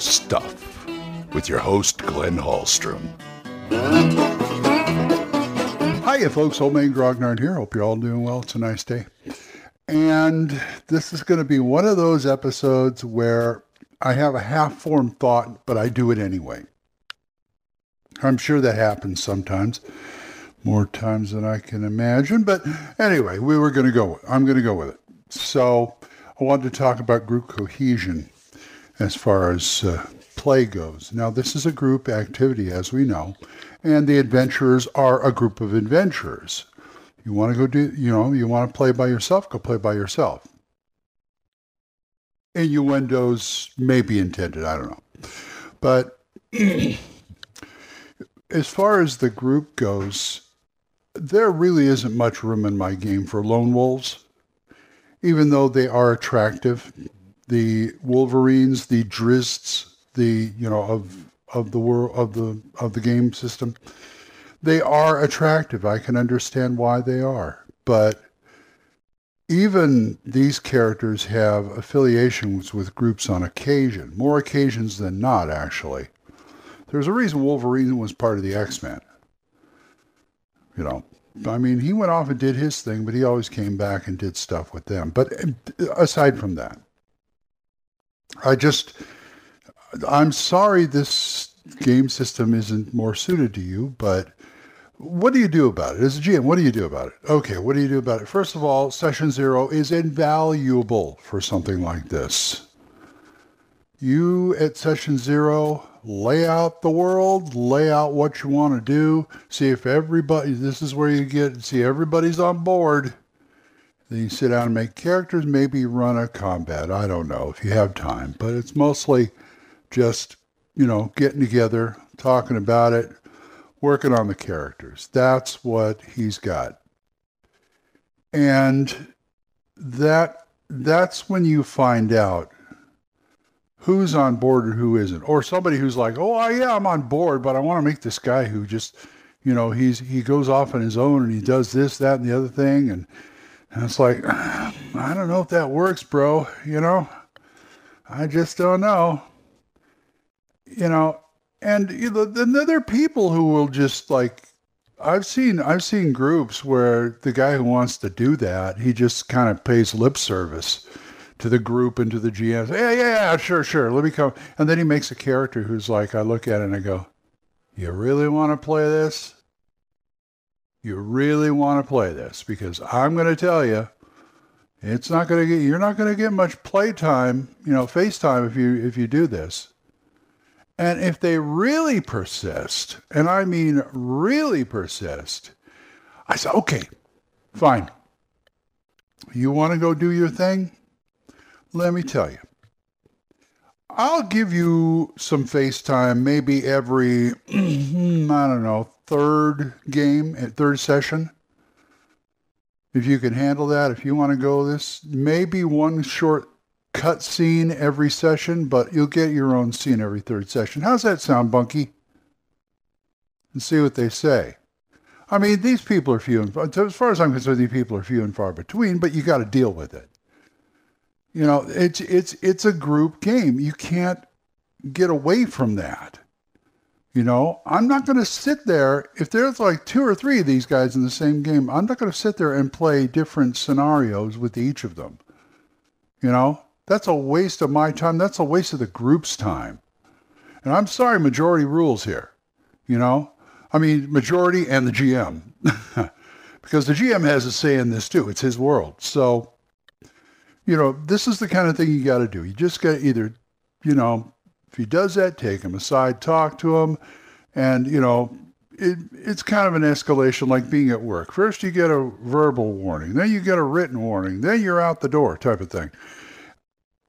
stuff with your host, Glenn Hallstrom. Hiya, folks. Old Man Grognard here. Hope you're all doing well. It's a nice day. And this is going to be one of those episodes where I have a half formed thought, but I do it anyway. I'm sure that happens sometimes, more times than I can imagine. But anyway, we were going to go. I'm going to go with it. So I wanted to talk about group cohesion as far as uh, play goes. Now, this is a group activity, as we know, and the adventurers are a group of adventurers. You want to go do, you know, you want to play by yourself, go play by yourself. Innuendos may be intended, I don't know. But as far as the group goes, there really isn't much room in my game for lone wolves, even though they are attractive. The Wolverines, the Drizzt, the you know of of the world of the of the game system, they are attractive. I can understand why they are, but even these characters have affiliations with groups on occasion, more occasions than not, actually. There's a reason Wolverine was part of the X Men. You know, I mean, he went off and did his thing, but he always came back and did stuff with them. But eh, aside from that, I just, I'm sorry this game system isn't more suited to you, but what do you do about it? As a GM, what do you do about it? Okay, what do you do about it? First of all, session zero is invaluable for something like this. You at session zero lay out the world, lay out what you want to do, see if everybody, this is where you get, see everybody's on board. Then you sit down and make characters, maybe run a combat. I don't know if you have time, but it's mostly just, you know, getting together, talking about it, working on the characters. That's what he's got. And that that's when you find out who's on board and who isn't, or somebody who's like, "Oh, yeah, I'm on board, but I want to make this guy who just, you know, he's he goes off on his own and he does this, that, and the other thing," and, and it's like, I don't know if that works, bro. You know, I just don't know. You know, and you know, then there are people who will just like. I've seen I've seen groups where the guy who wants to do that, he just kind of pays lip service to the group and to the GM. Yeah, yeah, yeah, sure, sure. Let me come. And then he makes a character who's like, I look at it and I go, You really want to play this? You really want to play this? Because I'm going to tell you, it's not going to get. You're not going to get much playtime, you know, FaceTime if you if you do this. And if they really persist, and I mean really persist, I said, okay, fine. You want to go do your thing? let me tell you. I'll give you some FaceTime maybe every, I don't know, third game, eh, third session. If you can handle that, if you want to go this, maybe one short cut scene every session, but you'll get your own scene every third session. How's that sound, Bunky? And see what they say. I mean, these people are few and far, as far as I'm concerned, these people are few and far between, but you got to deal with it. You know, it's it's it's a group game. You can't get away from that. You know, I'm not going to sit there if there's like two or three of these guys in the same game. I'm not going to sit there and play different scenarios with each of them. You know, that's a waste of my time. That's a waste of the group's time. And I'm sorry, majority rules here. You know, I mean, majority and the GM, because the GM has a say in this too. It's his world. So, you know, this is the kind of thing you got to do. You just got to either, you know, if he does that, take him aside, talk to him, and you know, it, it's kind of an escalation like being at work. First, you get a verbal warning, then you get a written warning, then you're out the door, type of thing.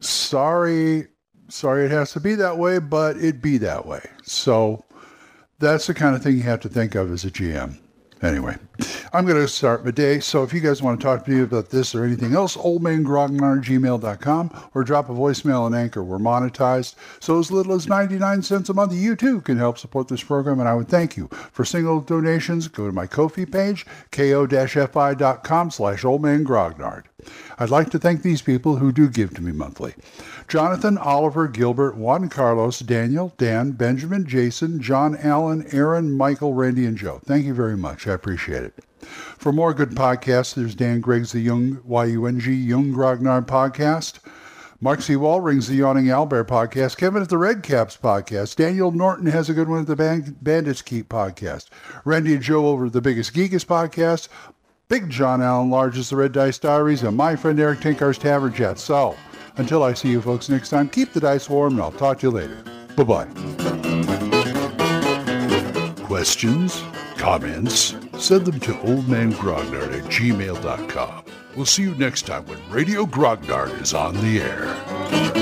Sorry, sorry, it has to be that way, but it be that way. So that's the kind of thing you have to think of as a GM. Anyway, I'm going to start my day. So if you guys want to talk to me about this or anything else, oldmangrognard@gmail.com or drop a voicemail on Anchor. We're monetized. So as little as 99 cents a month, you too can help support this program, and I would thank you. For single donations, go to my Ko-fi page, ko-fi.com slash oldmangrognard. I'd like to thank these people who do give to me monthly. Jonathan, Oliver, Gilbert, Juan Carlos, Daniel, Dan, Benjamin, Jason, John Allen, Aaron, Michael, Randy, and Joe. Thank you very much. I appreciate it. For more good podcasts, there's Dan Griggs, the Young, Y-U-N-G, Young Grognard podcast. Mark Seawall rings the Yawning Owlbear podcast. Kevin at the Red Caps podcast. Daniel Norton has a good one at the Band- Bandits Keep podcast. Randy and Joe over at the Biggest Geekest podcast. Big John Allen Large is the Red Dice Diaries, and my friend Eric Tenkar's Tavern Chat. So, until I see you folks next time, keep the dice warm, and I'll talk to you later. Bye-bye. Questions? Comments? Send them to oldmangrognard at gmail.com. We'll see you next time when Radio Grognard is on the air.